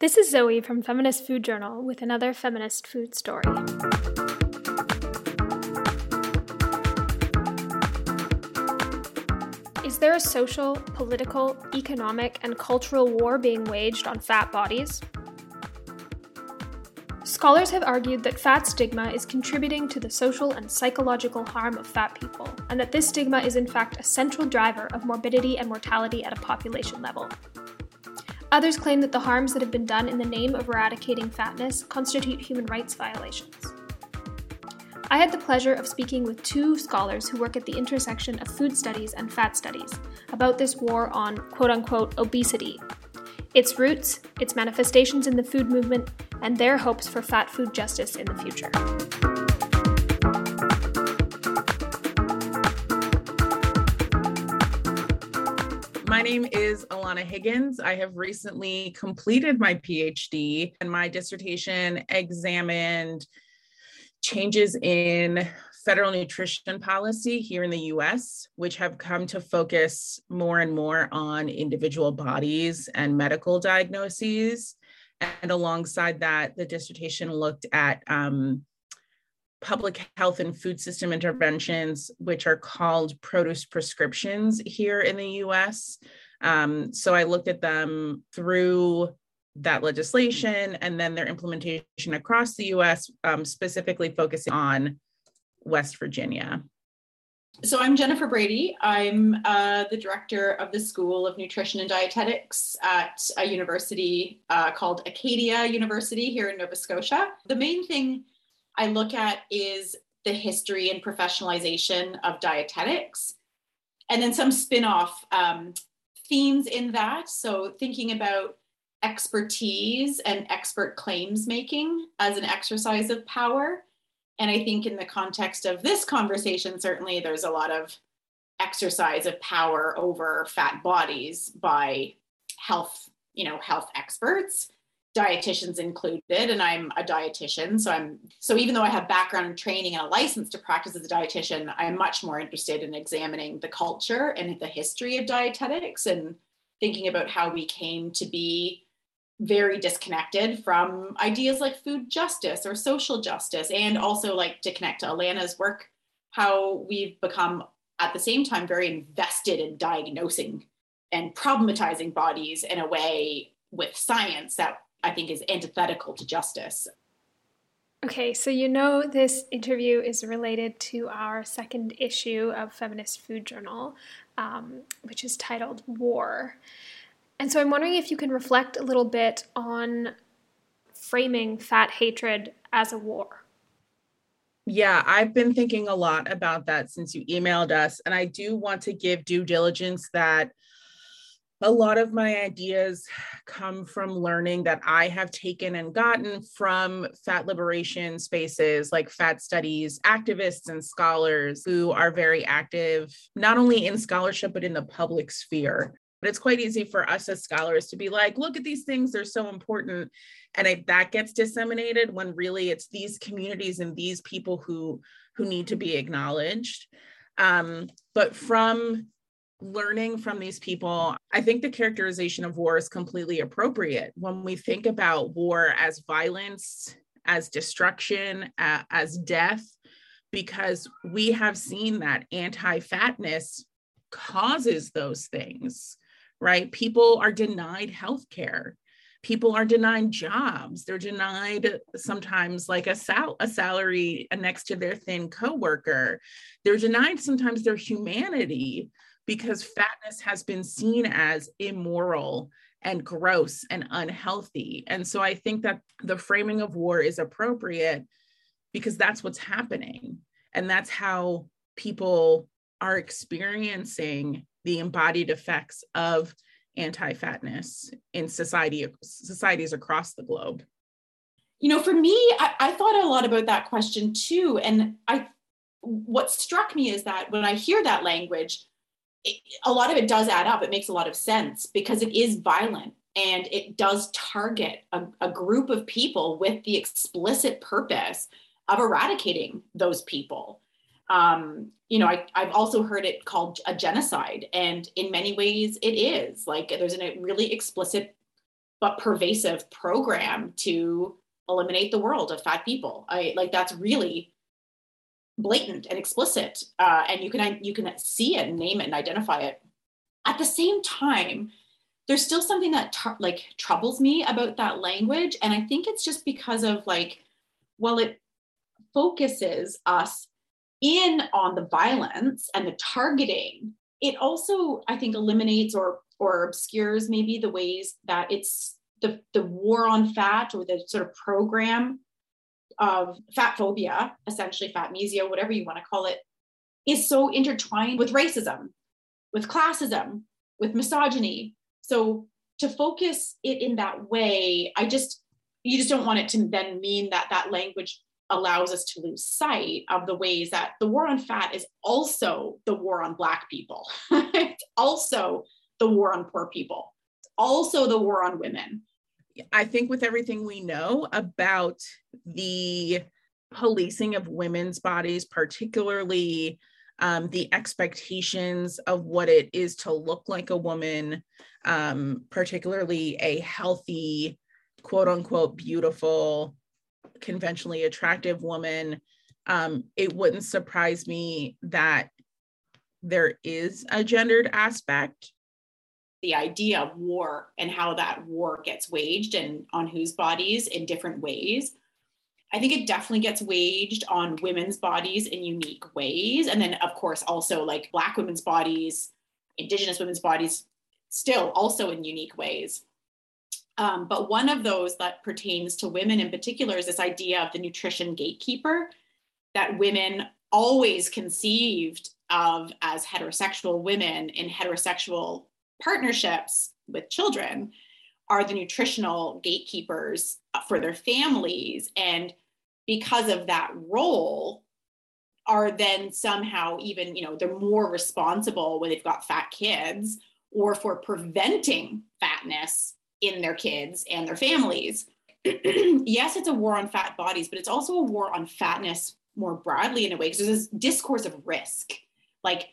This is Zoe from Feminist Food Journal with another feminist food story. Is there a social, political, economic, and cultural war being waged on fat bodies? Scholars have argued that fat stigma is contributing to the social and psychological harm of fat people, and that this stigma is in fact a central driver of morbidity and mortality at a population level. Others claim that the harms that have been done in the name of eradicating fatness constitute human rights violations. I had the pleasure of speaking with two scholars who work at the intersection of food studies and fat studies about this war on quote unquote obesity, its roots, its manifestations in the food movement, and their hopes for fat food justice in the future. My name is Alana Higgins. I have recently completed my PhD, and my dissertation examined changes in federal nutrition policy here in the US, which have come to focus more and more on individual bodies and medical diagnoses. And alongside that, the dissertation looked at um, public health and food system interventions, which are called produce prescriptions here in the US. Um, so I looked at them through that legislation and then their implementation across the US, um, specifically focusing on West Virginia. So I'm Jennifer Brady. I'm uh, the director of the School of Nutrition and Dietetics at a university uh, called Acadia University here in Nova Scotia. The main thing I look at is the history and professionalization of dietetics, and then some spin off um, themes in that. So, thinking about expertise and expert claims making as an exercise of power. And I think in the context of this conversation, certainly there's a lot of exercise of power over fat bodies by health, you know, health experts dietitians included and i'm a dietitian so i'm so even though i have background training and a license to practice as a dietitian i'm much more interested in examining the culture and the history of dietetics and thinking about how we came to be very disconnected from ideas like food justice or social justice and also like to connect to alana's work how we've become at the same time very invested in diagnosing and problematizing bodies in a way with science that I think is antithetical to justice. Okay, so you know this interview is related to our second issue of Feminist Food Journal, um, which is titled War. And so I'm wondering if you can reflect a little bit on framing fat hatred as a war. Yeah, I've been thinking a lot about that since you emailed us. And I do want to give due diligence that a lot of my ideas come from learning that I have taken and gotten from fat liberation spaces like fat studies, activists and scholars who are very active, not only in scholarship, but in the public sphere. But it's quite easy for us as scholars to be like, look at these things, they're so important. And I, that gets disseminated when really it's these communities and these people who who need to be acknowledged. Um, but from learning from these people, I think the characterization of war is completely appropriate. When we think about war as violence, as destruction, uh, as death, because we have seen that anti fatness causes those things, right? People are denied health care. People are denied jobs. They're denied sometimes like a, sal- a salary next to their thin coworker. They're denied sometimes their humanity because fatness has been seen as immoral and gross and unhealthy. And so I think that the framing of war is appropriate because that's what's happening. And that's how people are experiencing the embodied effects of anti-fatness in society societies across the globe you know for me I, I, thought a lot about that question too and i what struck me is that when i hear that language a lot of it does add up. It makes a lot of sense because it is violent and it does target a, a group of people with the explicit purpose of eradicating those people. Um, you know, I, I've also heard it called a genocide, and in many ways, it is like there's a really explicit but pervasive program to eliminate the world of fat people. I like that's really blatant and explicit, uh, and you can you can see it, and name it, and identify it. At the same time, there's still something that like troubles me about that language, and I think it's just because of like, well, it focuses us in on the violence and the targeting. It also, I think, eliminates or or obscures maybe the ways that it's the, the war on fat or the sort of program of fat phobia, essentially fatmisia, whatever you want to call it, is so intertwined with racism, with classism, with misogyny. So to focus it in that way, I just, you just don't want it to then mean that that language allows us to lose sight of the ways that the war on fat is also the war on Black people. it's also the war on poor people, it's also the war on women. I think with everything we know about the policing of women's bodies, particularly um, the expectations of what it is to look like a woman, um, particularly a healthy, quote unquote, beautiful, conventionally attractive woman, um, it wouldn't surprise me that there is a gendered aspect the idea of war and how that war gets waged and on whose bodies in different ways. I think it definitely gets waged on women's bodies in unique ways. And then, of course, also like Black women's bodies, Indigenous women's bodies, still also in unique ways. Um, but one of those that pertains to women in particular is this idea of the nutrition gatekeeper that women always conceived of as heterosexual women in heterosexual partnerships with children are the nutritional gatekeepers for their families. And because of that role are then somehow even you know they're more responsible when they've got fat kids or for preventing fatness in their kids and their families. Yes it's a war on fat bodies but it's also a war on fatness more broadly in a way because there's this discourse of risk. Like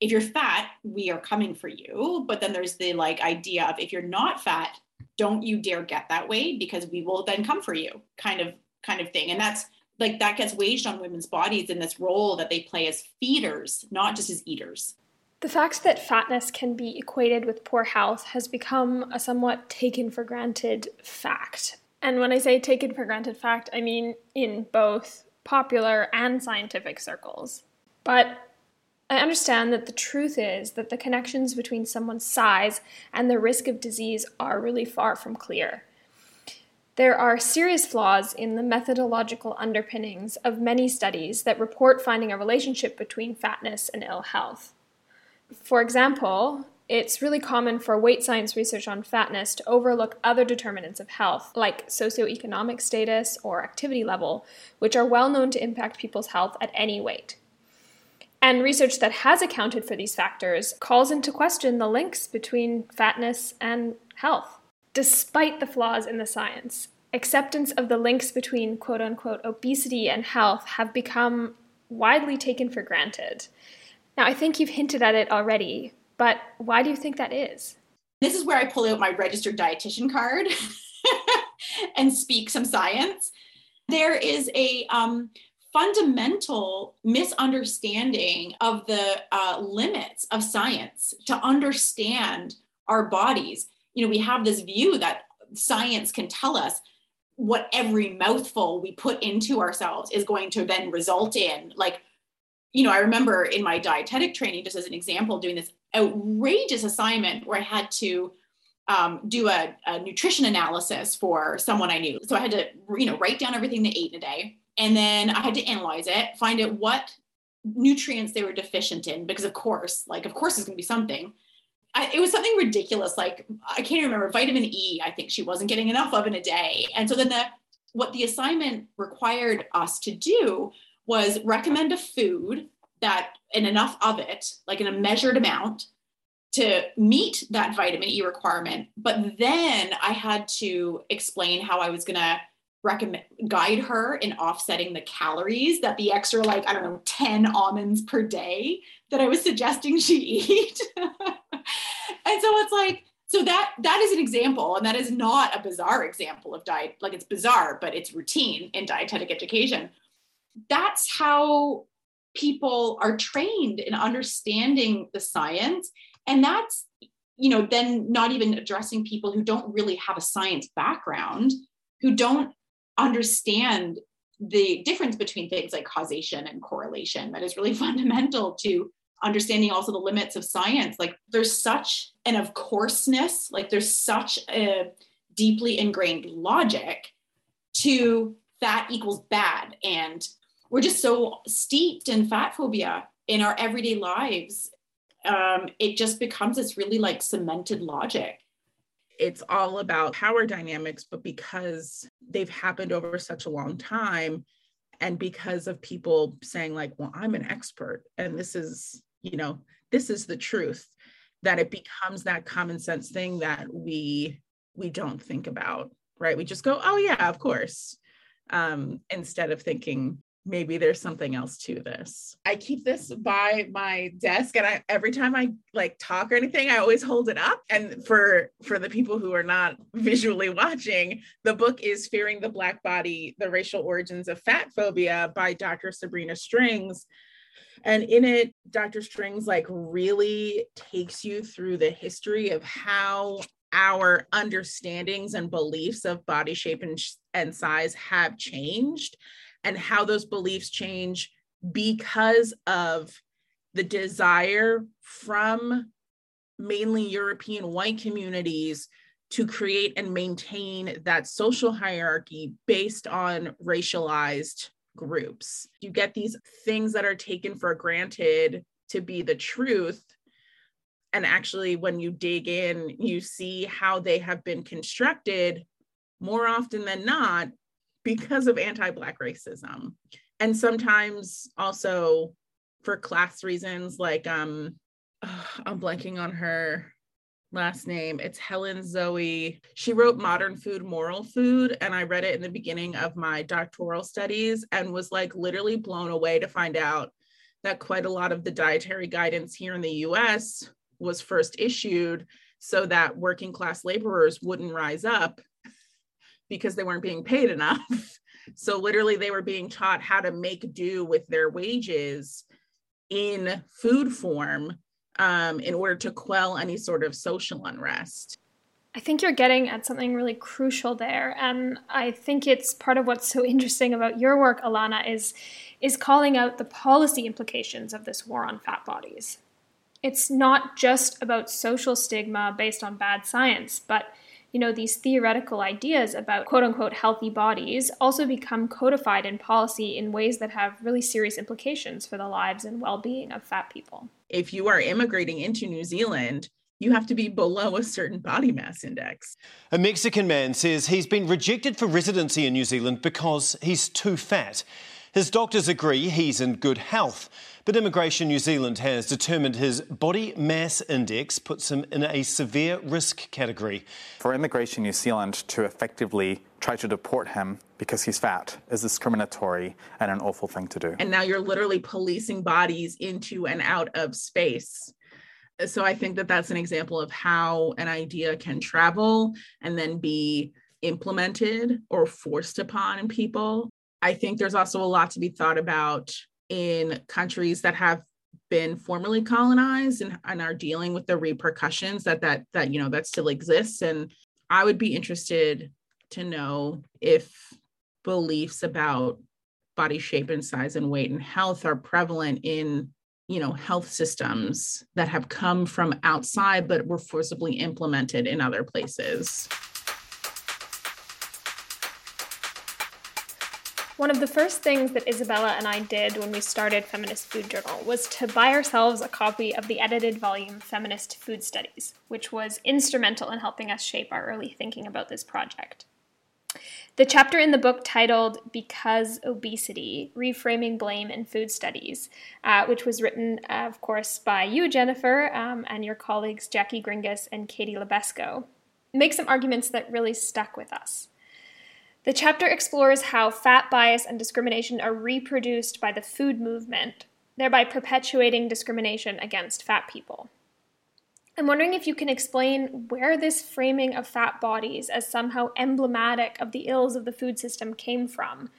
if you're fat, we are coming for you. But then there's the like idea of if you're not fat, don't you dare get that way because we will then come for you kind of kind of thing. And that's like that gets waged on women's bodies in this role that they play as feeders, not just as eaters. The fact that fatness can be equated with poor health has become a somewhat taken for granted fact. And when I say taken for granted fact, I mean in both popular and scientific circles. But I understand that the truth is that the connections between someone's size and the risk of disease are really far from clear. There are serious flaws in the methodological underpinnings of many studies that report finding a relationship between fatness and ill health. For example, it's really common for weight science research on fatness to overlook other determinants of health, like socioeconomic status or activity level, which are well known to impact people's health at any weight. And research that has accounted for these factors calls into question the links between fatness and health. Despite the flaws in the science, acceptance of the links between quote unquote obesity and health have become widely taken for granted. Now, I think you've hinted at it already, but why do you think that is? This is where I pull out my registered dietitian card and speak some science. There is a um, fundamental misunderstanding of the uh, limits of science to understand our bodies. You know, we have this view that science can tell us what every mouthful we put into ourselves is going to then result in. Like, you know, I remember in my dietetic training, just as an example, doing this outrageous assignment where I had to um, do a, a nutrition analysis for someone I knew. So I had to, you know, write down everything they ate in a day and then I had to analyze it, find out what nutrients they were deficient in, because of course, like, of course, there's going to be something. I, it was something ridiculous. Like, I can't remember vitamin E, I think she wasn't getting enough of in a day. And so then the, what the assignment required us to do was recommend a food that, and enough of it, like in a measured amount, to meet that vitamin E requirement. But then I had to explain how I was going to recommend guide her in offsetting the calories that the extra like i don't know 10 almonds per day that i was suggesting she eat. And so it's like so that that is an example and that is not a bizarre example of diet like it's bizarre but it's routine in dietetic education. That's how people are trained in understanding the science and that's you know then not even addressing people who don't really have a science background who don't understand the difference between things like causation and correlation that is really fundamental to understanding also the limits of science. Like there's such an of courseness like there's such a deeply ingrained logic to fat equals bad. And we're just so steeped in fat phobia in our everyday lives um, it just becomes this really like cemented logic it's all about power dynamics but because they've happened over such a long time and because of people saying like well i'm an expert and this is you know this is the truth that it becomes that common sense thing that we we don't think about right? We just go oh yeah of course um instead of thinking maybe there's something else to this. I keep this by my desk and I every time I like talk or anything I always hold it up and for for the people who are not visually watching the book is Fearing the Black Body: The Racial Origins of Fat Phobia by Dr. Sabrina Strings. And in it Dr. Strings like really takes you through the history of how our understandings and beliefs of body shape and, and size have changed and how those beliefs change because of the desire from mainly European white communities to create and maintain that social hierarchy based on racialized groups. You get these things that are taken for granted to be the truth. And actually, when you dig in, you see how they have been constructed more often than not because of anti-black racism. And sometimes also for class reasons like um oh, i'm blanking on her last name. It's helen zoe. She wrote modern food moral food and i read it in the beginning of my doctoral studies and was like literally blown away to find out that quite a lot of the dietary guidance here in the us was first issued so that working class laborers wouldn't rise up because they weren't being paid enough. so literally they were being taught how to make do with their wages in food form um, in order to quell any sort of social unrest. I think you're getting at something really crucial there, and I think it's part of what's so interesting about your work, Alana, is is calling out the policy implications of this war on fat bodies. It's not just about social stigma based on bad science, but you know, these theoretical ideas about quote unquote healthy bodies also become codified in policy in ways that have really serious implications for the lives and well being of fat people. If you are immigrating into New Zealand, you have to be below a certain body mass index. A Mexican man says he's been rejected for residency in New Zealand because he's too fat. His doctors agree he's in good health. But Immigration New Zealand has determined his body mass index puts him in a severe risk category. For Immigration New Zealand to effectively try to deport him because he's fat is discriminatory and an awful thing to do. And now you're literally policing bodies into and out of space. So I think that that's an example of how an idea can travel and then be implemented or forced upon people. I think there's also a lot to be thought about in countries that have been formerly colonized and, and are dealing with the repercussions that that that you know that still exists. And i would be interested to know if beliefs about body shape and size and weight and health are prevalent in you know health systems that have come from outside but were forcibly implemented in other places One of the first things that Isabella and I did when we started Feminist Food Journal was to buy ourselves a copy of the edited volume Feminist Food Studies, which was instrumental in helping us shape our early thinking about this project. The chapter in the book titled Because Obesity Reframing Blame in Food Studies, uh, which was written, uh, of course, by you, Jennifer, um, and your colleagues Jacqui Gingras and Katie LeBesco, makes some arguments that really stuck with us. The chapter explores how fat bias and discrimination are reproduced by the food movement, thereby perpetuating discrimination against fat people. I'm wondering if you can explain where this framing of fat bodies as somehow emblematic of the ills of the food system came from,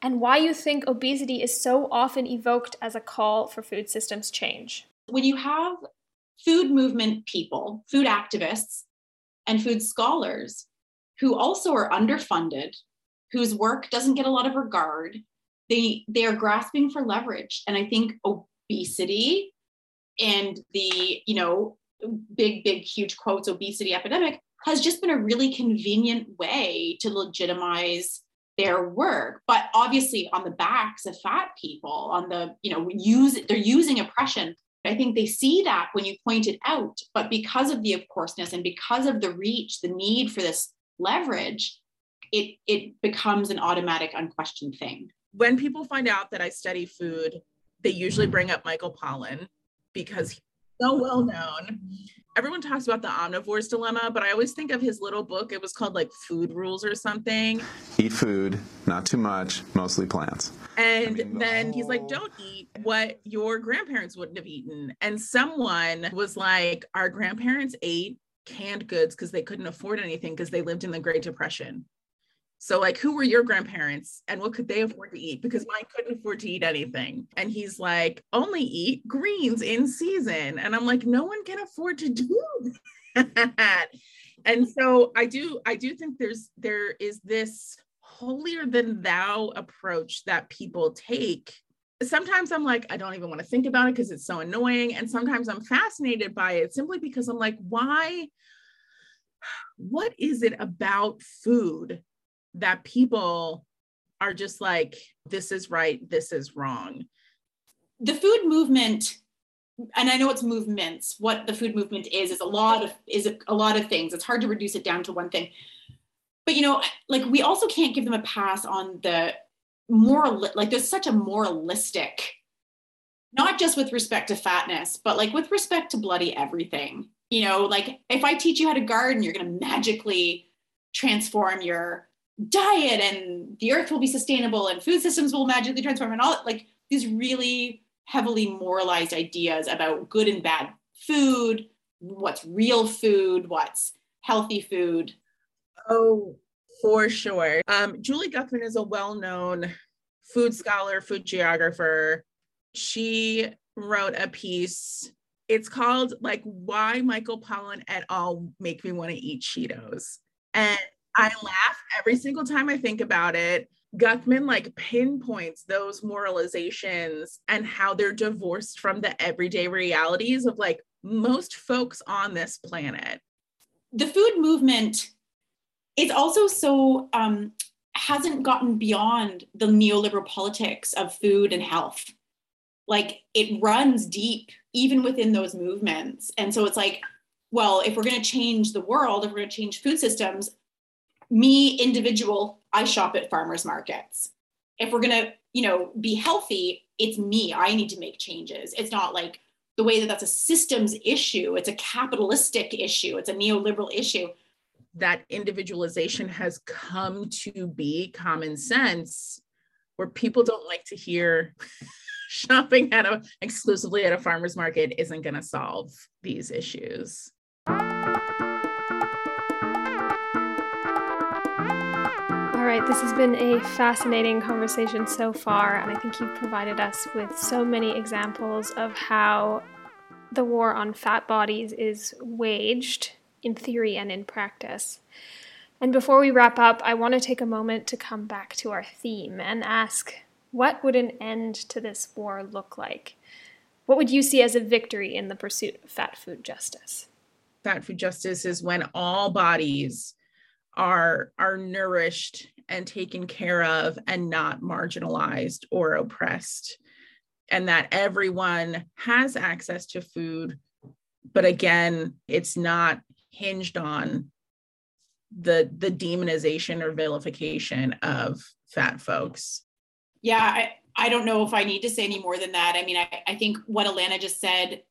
and why you think obesity is so often evoked as a call for food systems change. When you have food movement people, food activists, and food scholars who also are underfunded, whose work doesn't get a lot of regard, they, they are grasping for leverage. And I think obesity and the, you know, big, big, huge quotes, obesity epidemic has just been a really convenient way to legitimize their work. But obviously on the backs of fat people on the you know use they're using oppression. I think they see that when you point it out. But because of the of courseness and because of the reach the need for this leverage it it becomes an automatic unquestioned thing when people find out that i study food they usually bring up michael pollan because he's so well known. Everyone talks about the omnivore's dilemma, but I always think of his little book. It was called like Food Rules or something. Eat food, not too much, mostly plants. And I mean, then whole... he's like, oh. don't eat what your grandparents wouldn't have eaten. And someone was like, our grandparents ate canned goods because they couldn't afford anything because they lived in the Great Depression. So, like, who were your grandparents and what could they afford to eat? Because mine couldn't afford to eat anything. And he's like, only eat greens in season. And I'm like, no one can afford to do that. and so I do, I do think there's there is this holier than thou approach that people take. Sometimes I'm like, I don't even want to think about it because it's so annoying. And sometimes I'm fascinated by it simply because I'm like, why? What is it about food that people are just like, this is right, this is wrong. The food movement, and I know it's movements. What the food movement is is a lot of is a, a lot of things. It's hard to reduce it down to one thing. But you know, like we also can't give them a pass on the moral like there's such a moralistic not just with respect to fatness but like with respect to bloody everything. You know like if i teach you how to garden you're going to magically transform your diet and the earth will be sustainable and food systems will magically transform and all like these really heavily moralized ideas about good and bad food what's real food what's healthy food. Oh for sure. Um, julie guthman is a well-known food scholar food geographer. She wrote a piece. It's called like why michael pollan et al. Make me want to eat cheetos. And I laugh every single time I think about it. Guthman like pinpoints those moralizations and how they're divorced from the everyday realities of like most folks on this planet. The food movement is also so um, hasn't gotten beyond the neoliberal politics of food and health. Like it runs deep even within those movements. And so it's like, well, if we're going to change the world, if we're going to change food systems, me individual i shop at farmers markets. If we're going to you know be healthy it's me. I need to make changes. It's not like the way that that's a systems issue. It's a capitalistic issue. It's a neoliberal issue that individualization has come to be common sense where people don't like to hear shopping at a exclusively at a farmers market isn't going to solve these issues. All right, this has been a fascinating conversation so far, and I think you've provided us with so many examples of how the war on fat bodies is waged in theory and in practice. And before we wrap up, I want to take a moment to come back to our theme and ask what would an end to this war look like? What would you see as a victory in the pursuit of fat food justice? Fat food justice is when all bodies are are nourished and taken care of and not marginalized or oppressed and that everyone has access to food but again it's not hinged on the the demonization or vilification of fat folks. Yeah i i don't know if i need to say any more than that. I mean i, I think what alana just said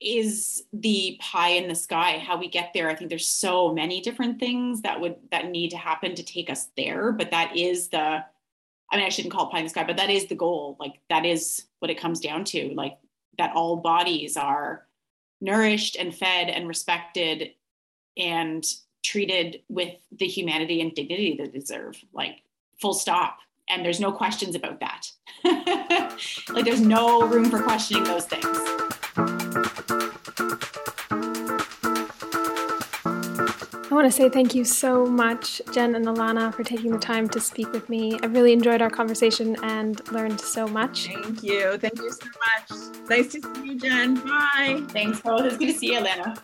is the pie in the sky how we get there. I think there's so many different things that would that need to happen to take us there but that is the i mean i shouldn't call it pie in the sky but that is the goal. Like that is what it comes down to. Like that all bodies are nourished and fed and respected and treated with the humanity and dignity they deserve. Like, full stop. And there's no questions about that. like, there's no room for questioning those things. I want to say thank you so much, Jen and Alana, for taking the time to speak with me. I really enjoyed our conversation and learned so much. Thank you. Thank you so much. Nice to see you, Jen. Bye. Thanks, both. It's good to see you, Alana.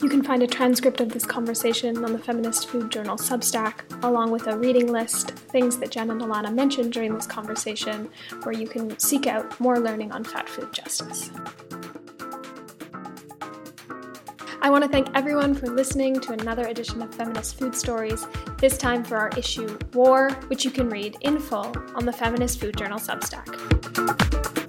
You can find a transcript of this conversation on the Feminist Food Journal Substack, along with a reading list, things that Jen and Alana mentioned during this conversation, where you can seek out more learning on fat food justice. I want to thank everyone for listening to another edition of Feminist Food Stories, this time for our issue War, which you can read in full on the Feminist Food Journal Substack.